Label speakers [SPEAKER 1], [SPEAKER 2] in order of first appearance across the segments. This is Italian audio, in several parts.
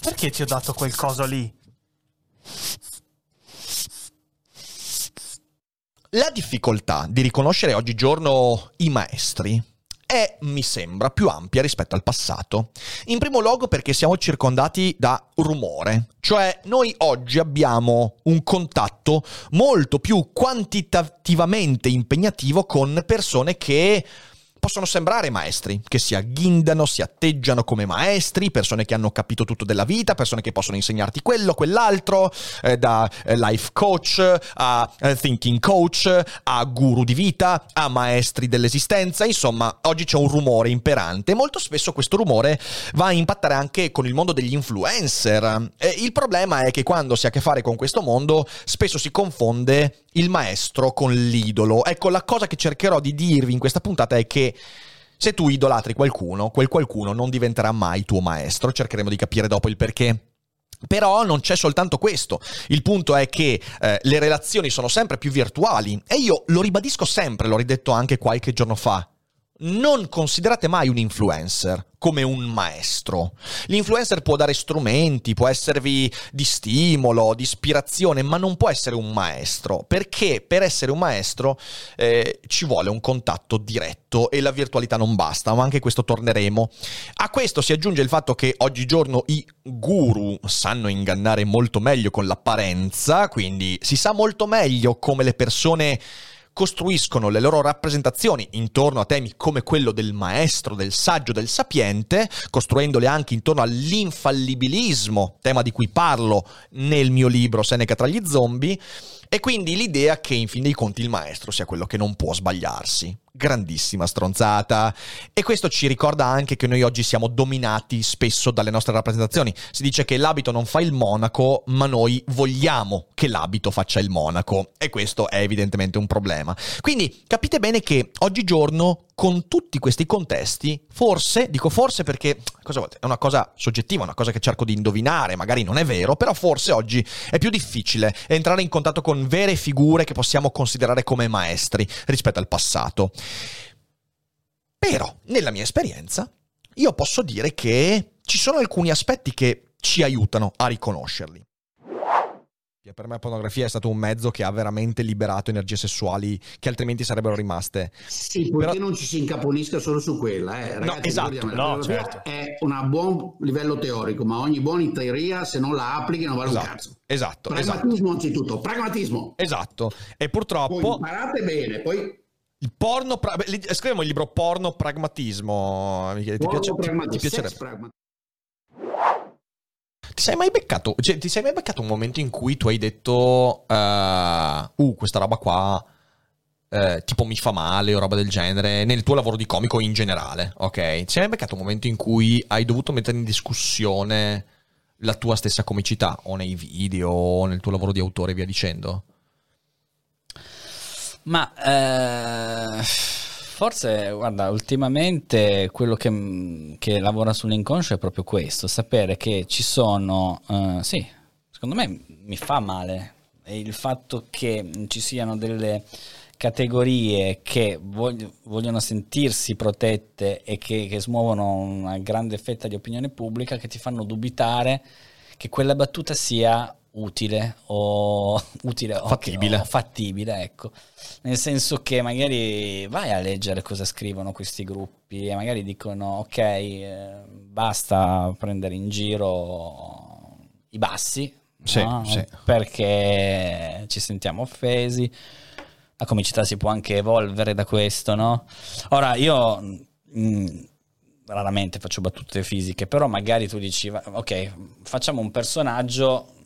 [SPEAKER 1] Perché ti ho dato quel coso lì?
[SPEAKER 2] La difficoltà di riconoscere oggigiorno i maestri è, mi sembra, più ampia rispetto al passato. In primo luogo perché siamo circondati da rumore, cioè noi oggi abbiamo un contatto molto più quantitativamente impegnativo con persone che possono sembrare maestri, che si agghindano, si atteggiano come maestri, persone che hanno capito tutto della vita, persone che possono insegnarti quello, quell'altro, eh, da eh, life coach a eh, thinking coach, a guru di vita, a maestri dell'esistenza, insomma, oggi c'è un rumore imperante e molto spesso questo rumore va a impattare anche con il mondo degli influencer. il problema è che quando si ha a che fare con questo mondo, spesso si confonde il maestro con l'idolo. Ecco, la cosa che cercherò di dirvi in questa puntata è che se tu idolatri qualcuno, quel qualcuno non diventerà mai tuo maestro. Cercheremo di capire dopo il perché. Però non c'è soltanto questo, il punto è che eh, le relazioni sono sempre più virtuali e io lo ribadisco sempre, l'ho ridetto anche qualche giorno fa, non considerate mai un influencer come un maestro. L'influencer può dare strumenti, può esservi di stimolo, di ispirazione, ma non può essere un maestro, perché per essere un maestro eh, ci vuole un contatto diretto e la virtualità non basta, ma anche questo torneremo. A questo si aggiunge il fatto che oggigiorno i guru sanno ingannare molto meglio con l'apparenza, quindi si sa molto meglio come le persone costruiscono le loro rappresentazioni intorno a temi come quello del maestro, del saggio, del sapiente, costruendole anche intorno all'infallibilismo, tema di cui parlo nel mio libro Seneca tra gli zombie, e quindi l'idea che in fin dei conti il maestro sia quello che non può sbagliarsi. Grandissima stronzata. E questo ci ricorda anche che noi oggi siamo dominati spesso dalle nostre rappresentazioni. Si dice che l'abito non fa il monaco, ma noi vogliamo che l'abito faccia il monaco. E questo è evidentemente un problema. Quindi capite bene che oggigiorno con tutti questi contesti, forse, dico forse perché è una cosa soggettiva, una cosa che cerco di indovinare, magari non è vero, però forse oggi è più difficile entrare in contatto con vere figure che possiamo considerare come maestri rispetto al passato. Però, nella mia esperienza, io posso dire che ci sono alcuni aspetti che ci aiutano a riconoscerli. Per me la pornografia è stato un mezzo che ha veramente liberato energie sessuali che altrimenti sarebbero rimaste.
[SPEAKER 3] Sì, perché Però... non ci si incaponisca solo su quella. Eh. Ragazzi,
[SPEAKER 2] no, esatto, no, certo.
[SPEAKER 3] È un buon livello teorico, ma ogni buona teoria se non la applichi non vale
[SPEAKER 2] esatto,
[SPEAKER 3] un cazzo.
[SPEAKER 2] Esatto.
[SPEAKER 3] Pragmatismo
[SPEAKER 2] esatto.
[SPEAKER 3] anzitutto, pragmatismo.
[SPEAKER 2] Esatto. E purtroppo... Poi
[SPEAKER 3] imparate bene, poi
[SPEAKER 2] il porno, pra... scriviamo il libro Porno Pragmatismo. Ti, porno piace, pragmatismo. ti, ti piacerebbe? Ti sei mai beccato, cioè, ti sei mai beccato un momento in cui tu hai detto, uh, uh questa roba qua, uh, tipo mi fa male o roba del genere, nel tuo lavoro di comico in generale, ok? Ti sei mai beccato un momento in cui hai dovuto mettere in discussione la tua stessa comicità, o nei video, o nel tuo lavoro di autore e via dicendo?
[SPEAKER 4] Ma... Uh Forse, guarda, ultimamente quello che, che, lavora sull'inconscio è proprio questo, sapere che ci sono, uh, sì, secondo me mi fa male. Il fatto che ci siano delle categorie che voglio, vogliono sentirsi protette e che, che smuovono una grande fetta di opinione pubblica che ti fanno dubitare che quella battuta sia utile o utile
[SPEAKER 2] fattibile.
[SPEAKER 4] O, fattibile, ecco. Nel senso che magari vai a leggere cosa scrivono questi gruppi e magari dicono ok, eh, basta prendere in giro i bassi,
[SPEAKER 2] sì, no? sì.
[SPEAKER 4] perché ci sentiamo offesi. La comicità si può anche evolvere da questo, no? Ora io mh, mm, raramente faccio battute fisiche, però magari tu dici ok, facciamo un personaggio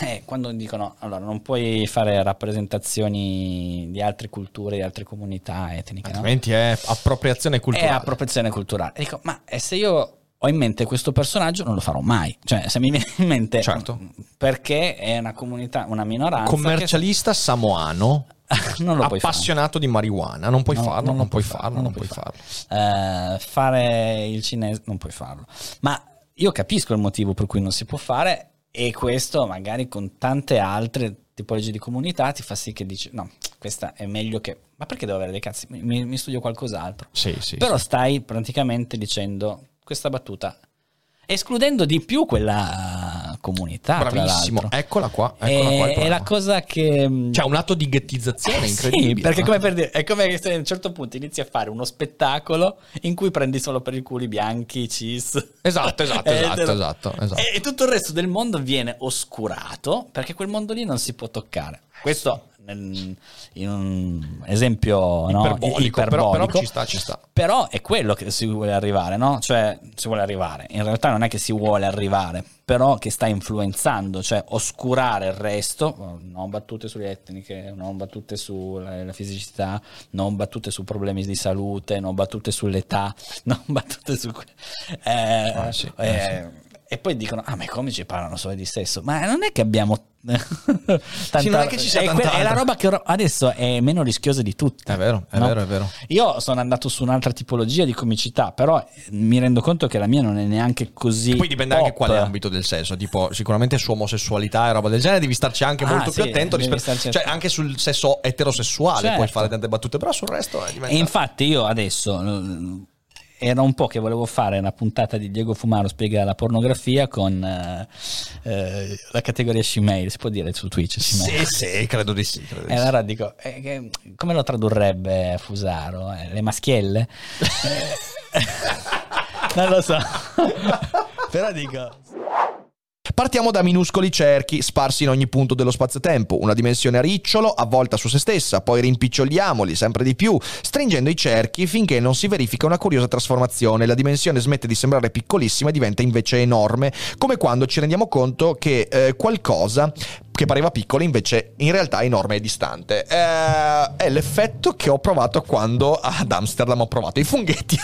[SPEAKER 4] eh, quando dicono allora non puoi fare rappresentazioni di altre culture, di altre comunità etniche,
[SPEAKER 2] altrimenti no? è appropriazione culturale.
[SPEAKER 4] È appropriazione culturale. E dico, ma se io ho in mente questo personaggio, non lo farò mai. Cioè, se mi viene in mente
[SPEAKER 2] Certo.
[SPEAKER 4] perché è una comunità, una minoranza
[SPEAKER 2] Commercialista samoano,
[SPEAKER 4] che non lo
[SPEAKER 2] appassionato di marijuana, non puoi
[SPEAKER 4] No,
[SPEAKER 2] farlo,
[SPEAKER 4] non
[SPEAKER 2] non, puoi farlo,
[SPEAKER 4] farlo,
[SPEAKER 2] non puoi farlo.
[SPEAKER 4] Eh, fare il cinese non puoi farlo. Ma io capisco il motivo per cui non si può fare e questo magari con tante altre tipologie di comunità ti fa sì che dici no, questa è meglio che... Ma perché devo avere dei cazzi? Mi, mi studio qualcos'altro.
[SPEAKER 2] Sì, sì.
[SPEAKER 4] Però stai praticamente dicendo questa battuta, escludendo di più quella comunità.
[SPEAKER 2] Bravissimo, eccola qua, eccola qua il
[SPEAKER 4] È, la cosa che...
[SPEAKER 2] Cioè un atto di ghettizzazione
[SPEAKER 4] Eh
[SPEAKER 2] incredibile.
[SPEAKER 4] Sì, perché
[SPEAKER 2] no?
[SPEAKER 4] come per dire, è come se a un certo punto inizi a fare uno spettacolo in cui prendi solo per il culo i bianchi, cis.
[SPEAKER 2] Esatto, esatto,
[SPEAKER 4] Eh,
[SPEAKER 2] esatto,
[SPEAKER 4] lo-
[SPEAKER 2] esatto, esatto.
[SPEAKER 4] E, e tutto il resto del mondo viene oscurato perché quel mondo lì non si può toccare. Questo nel- in un esempio no,
[SPEAKER 2] Iperbolico, però- però
[SPEAKER 4] iperbolico.
[SPEAKER 2] ci sta, ci sta.
[SPEAKER 4] Però è quello che si vuole arrivare, no? Cioè, si vuole arrivare. In realtà non è che si vuole arrivare, però che sta influenzando, cioè oscurare il resto, non battute sulle etniche, non battute sulla la fisicità, non battute su problemi di salute, non battute sull'età, non battute su... Eh,
[SPEAKER 2] Ah, sì,
[SPEAKER 4] eh,
[SPEAKER 2] eh,
[SPEAKER 4] E poi dicono, ah ma i comici parlano solo di sesso, ma non è che abbiamo... tanta-
[SPEAKER 2] Sì, non è che ci sia
[SPEAKER 4] è,
[SPEAKER 2] tanta
[SPEAKER 4] que- è la roba che adesso è meno rischiosa di tutte.
[SPEAKER 2] È vero, è
[SPEAKER 4] no?
[SPEAKER 2] vero, è vero.
[SPEAKER 4] Io sono andato su un'altra tipologia di comicità, però mi rendo conto che la mia non è neanche così.
[SPEAKER 2] Poi dipende anche
[SPEAKER 4] pop.
[SPEAKER 2] quale ambito del sesso, tipo sicuramente su omosessualità e roba del genere devi starci anche
[SPEAKER 4] Ah,
[SPEAKER 2] molto più
[SPEAKER 4] sì,
[SPEAKER 2] attento
[SPEAKER 4] devi
[SPEAKER 2] rispetto, cioè anche sul sesso eterosessuale
[SPEAKER 4] Certo.
[SPEAKER 2] puoi fare tante battute, però sul resto è
[SPEAKER 4] E
[SPEAKER 2] diventa
[SPEAKER 4] infatti io adesso eh, era un po' che volevo fare una puntata di Diego Fumaro spiega la pornografia con eh, eh, la categoria shemale, si può dire su Twitch shemale.
[SPEAKER 2] Sì, sì, credo di sì, credo di
[SPEAKER 4] E
[SPEAKER 2] sì.
[SPEAKER 4] allora dico, eh, che- come lo tradurrebbe Fusaro? Eh, le maschielle? Eh, non lo so. Però dico...
[SPEAKER 2] Partiamo da minuscoli cerchi sparsi in ogni punto dello spazio-tempo, una dimensione a ricciolo, avvolta su se stessa, poi rimpiccioliamoli sempre di più, stringendo i cerchi finché non si verifica una curiosa trasformazione. La dimensione smette di sembrare piccolissima e diventa invece enorme, come quando ci rendiamo conto che eh, qualcosa che pareva piccolo invece in realtà è enorme e distante. Eh, è l'effetto che ho provato quando ad Amsterdam ho provato i funghetti.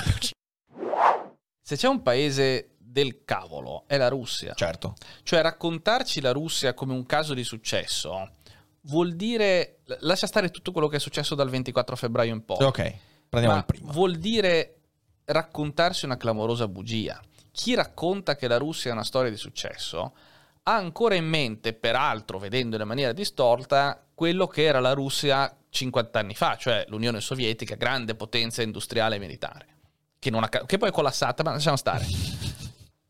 [SPEAKER 5] Se c'è un paese del cavolo, è la Russia.
[SPEAKER 2] certo.
[SPEAKER 5] Cioè raccontarci la Russia come un caso di successo vuol dire... Lascia stare tutto quello che è successo dal 24 febbraio in poi.
[SPEAKER 2] Ok, prendiamo il primo.
[SPEAKER 5] vuol dire raccontarsi una clamorosa bugia. Chi racconta che la Russia è una storia di successo ha ancora in mente, peraltro vedendo in maniera distorta, quello che era la Russia 50 anni fa, cioè l'Unione Sovietica, grande potenza industriale e militare, che, non ha che poi è collassata, ma lasciamo stare.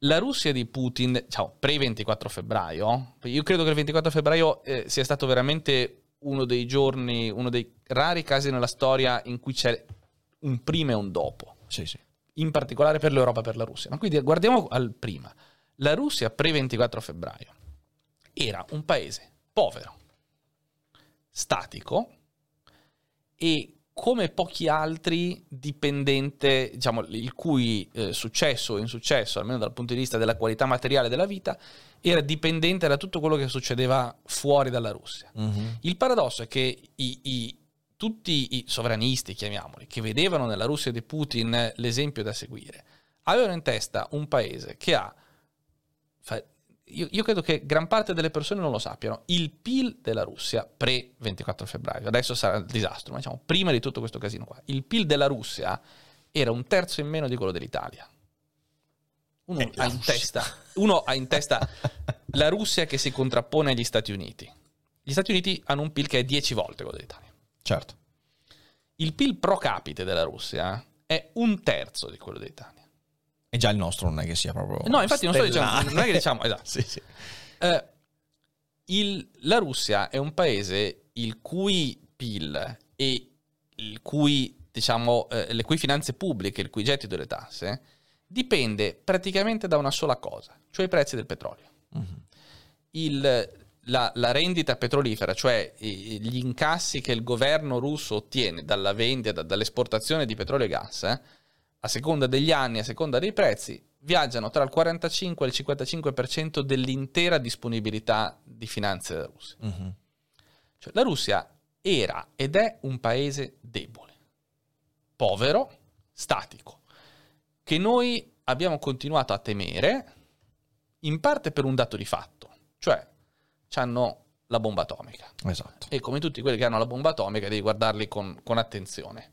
[SPEAKER 5] La Russia di Putin, ciao, pre-24 febbraio, io credo che il 24 febbraio eh, sia stato veramente uno dei giorni, uno dei rari casi nella storia in cui c'è un prima e un dopo,
[SPEAKER 2] Sì, sì.
[SPEAKER 5] in particolare per l'Europa e per la Russia. Ma quindi guardiamo al prima. La Russia pre-24 febbraio era un paese povero, statico e come pochi altri dipendente, diciamo, il cui eh, successo o insuccesso, almeno dal punto di vista della qualità materiale della vita, era dipendente da tutto quello che succedeva fuori dalla Russia.
[SPEAKER 2] Mhm.
[SPEAKER 5] Il paradosso è che i- i- tutti i sovranisti, chiamiamoli, che vedevano nella Russia di Putin l'esempio da seguire, avevano in testa un paese che ha, io, io credo che gran parte delle persone non lo sappiano, il PIL della Russia pre-24 febbraio, adesso sarà il disastro, ma diciamo prima di tutto questo casino qua, il PIL della Russia era un terzo in meno di quello dell'Italia. Uno,
[SPEAKER 2] Eh,
[SPEAKER 5] ha in, testa, uno ha in testa la Russia che si contrappone agli Stati Uniti. Gli Stati Uniti hanno un PIL che è 10 volte quello dell'Italia.
[SPEAKER 2] Certo.
[SPEAKER 5] Il PIL pro capite della Russia è un terzo di quello dell'Italia.
[SPEAKER 2] E già il nostro non è che sia proprio.
[SPEAKER 5] No, infatti non sto dicendo,
[SPEAKER 2] stellare.
[SPEAKER 5] non è che diciamo, esatto.
[SPEAKER 2] sì, sì.
[SPEAKER 5] Eh, il- la Russia è un paese il cui PIL e il cui, diciamo, eh, le cui finanze pubbliche, il cui gettito delle tasse, dipende praticamente da una sola cosa, cioè i prezzi del petrolio.
[SPEAKER 2] Mhm.
[SPEAKER 5] Il- la, la rendita petrolifera, cioè gli incassi che il governo russo ottiene dalla vendita, dall'esportazione di petrolio e gas, eh, a seconda degli anni, a seconda dei prezzi, viaggiano tra il 45 e il 55% dell'intera disponibilità di finanze della Russia.
[SPEAKER 2] Mhm.
[SPEAKER 5] Cioè, la Russia era ed è un paese debole, povero, statico, che noi abbiamo continuato a temere, in parte per un dato di fatto, cioè hanno la bomba atomica.
[SPEAKER 2] Esatto.
[SPEAKER 5] E come tutti quelli che hanno la bomba atomica devi guardarli con, con attenzione.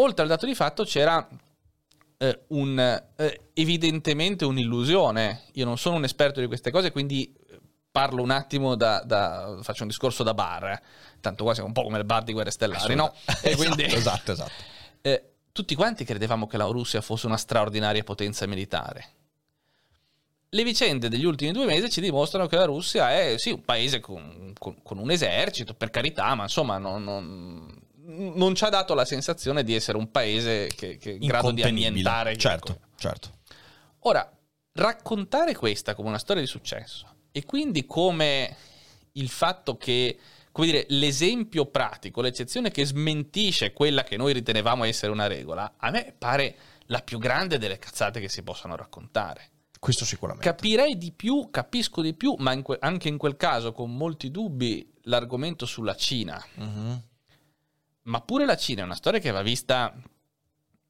[SPEAKER 5] Oltre al dato di fatto c'era eh, un, eh, evidentemente un'illusione. Io non sono un esperto di queste cose, quindi eh, parlo un attimo da, da faccio un discorso da bar. Tanto qua siamo un po' come le bar di Guerre Stellari, no? E quindi,
[SPEAKER 2] esatto, esatto.
[SPEAKER 5] eh, tutti quanti credevamo che la Russia fosse una straordinaria potenza militare. Le vicende degli ultimi due mesi ci dimostrano che la Russia è sì un paese con, con- con un esercito, per carità, ma insomma non, non- non ci ha dato la sensazione di essere un paese che, che è in grado di annientare.
[SPEAKER 2] Certo, certo.
[SPEAKER 5] Ora, raccontare questa come una storia di successo e quindi come il fatto che, come dire, l'esempio pratico, l'eccezione che smentisce quella che noi ritenevamo essere una regola, a me pare la più grande delle cazzate che si possano raccontare.
[SPEAKER 2] Questo sicuramente.
[SPEAKER 5] Capirei di più, capisco di più, ma in que- anche in quel caso con molti dubbi l'argomento sulla Cina.
[SPEAKER 2] Mhm.
[SPEAKER 5] Ma pure la Cina è una storia che va vista,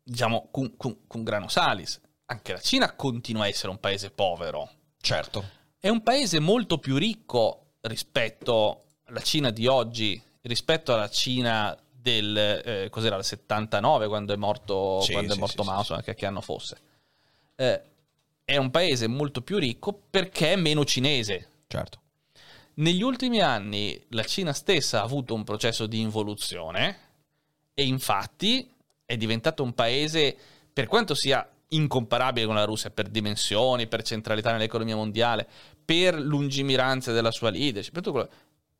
[SPEAKER 5] diciamo, con, con- con grano salis. Anche la Cina continua a essere un paese povero.
[SPEAKER 2] Certo.
[SPEAKER 5] È un paese molto più ricco rispetto alla Cina di oggi, rispetto alla Cina del eh, cos'era il 79 quando è morto,
[SPEAKER 2] Sì,
[SPEAKER 5] quando
[SPEAKER 2] sì,
[SPEAKER 5] è morto
[SPEAKER 2] sì,
[SPEAKER 5] Mao,
[SPEAKER 2] sì.
[SPEAKER 5] insomma, che, che anno fosse. Eh, è un paese molto più ricco perché è meno cinese.
[SPEAKER 2] Certo.
[SPEAKER 5] Negli ultimi anni la Cina stessa ha avuto un processo di involuzione e infatti è diventato un paese, per quanto sia incomparabile con la Russia per dimensioni, per centralità nell'economia mondiale, per lungimiranza della sua leadership, quello-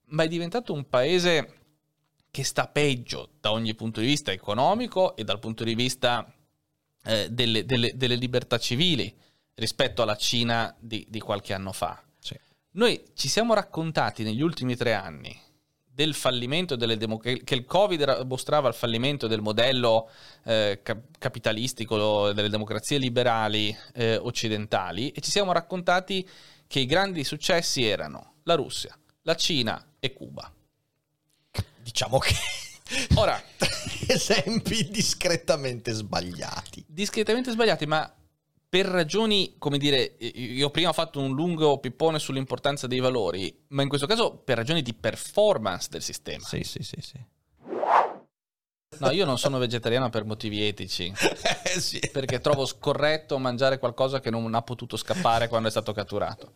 [SPEAKER 5] ma è diventato un paese che sta peggio da ogni punto di vista economico e dal punto di vista eh, delle, delle- delle libertà civili rispetto alla Cina di- di qualche anno fa.
[SPEAKER 2] Sì.
[SPEAKER 5] Noi ci siamo raccontati negli ultimi tre anni del fallimento delle demo- che il Covid mostrava il fallimento del modello eh, cap- capitalistico delle democrazie liberali eh, occidentali e ci siamo raccontati che i grandi successi erano la Russia, la Cina e Cuba.
[SPEAKER 2] Diciamo che
[SPEAKER 5] Ora,
[SPEAKER 2] esempi discretamente sbagliati.
[SPEAKER 5] discretamente sbagliati, ma per ragioni, come dire, io prima ho fatto un lungo pippone sull'importanza dei valori, ma in questo caso per ragioni di performance del sistema.
[SPEAKER 2] Sì, sì, sì, sì.
[SPEAKER 5] No, io non sono vegetariano per motivi etici,
[SPEAKER 2] Eh sì.
[SPEAKER 5] perché trovo scorretto mangiare qualcosa che non ha potuto scappare quando è stato catturato.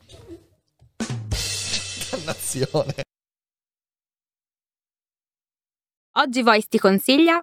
[SPEAKER 2] Dannazione.
[SPEAKER 6] Oggi Voice ti consiglia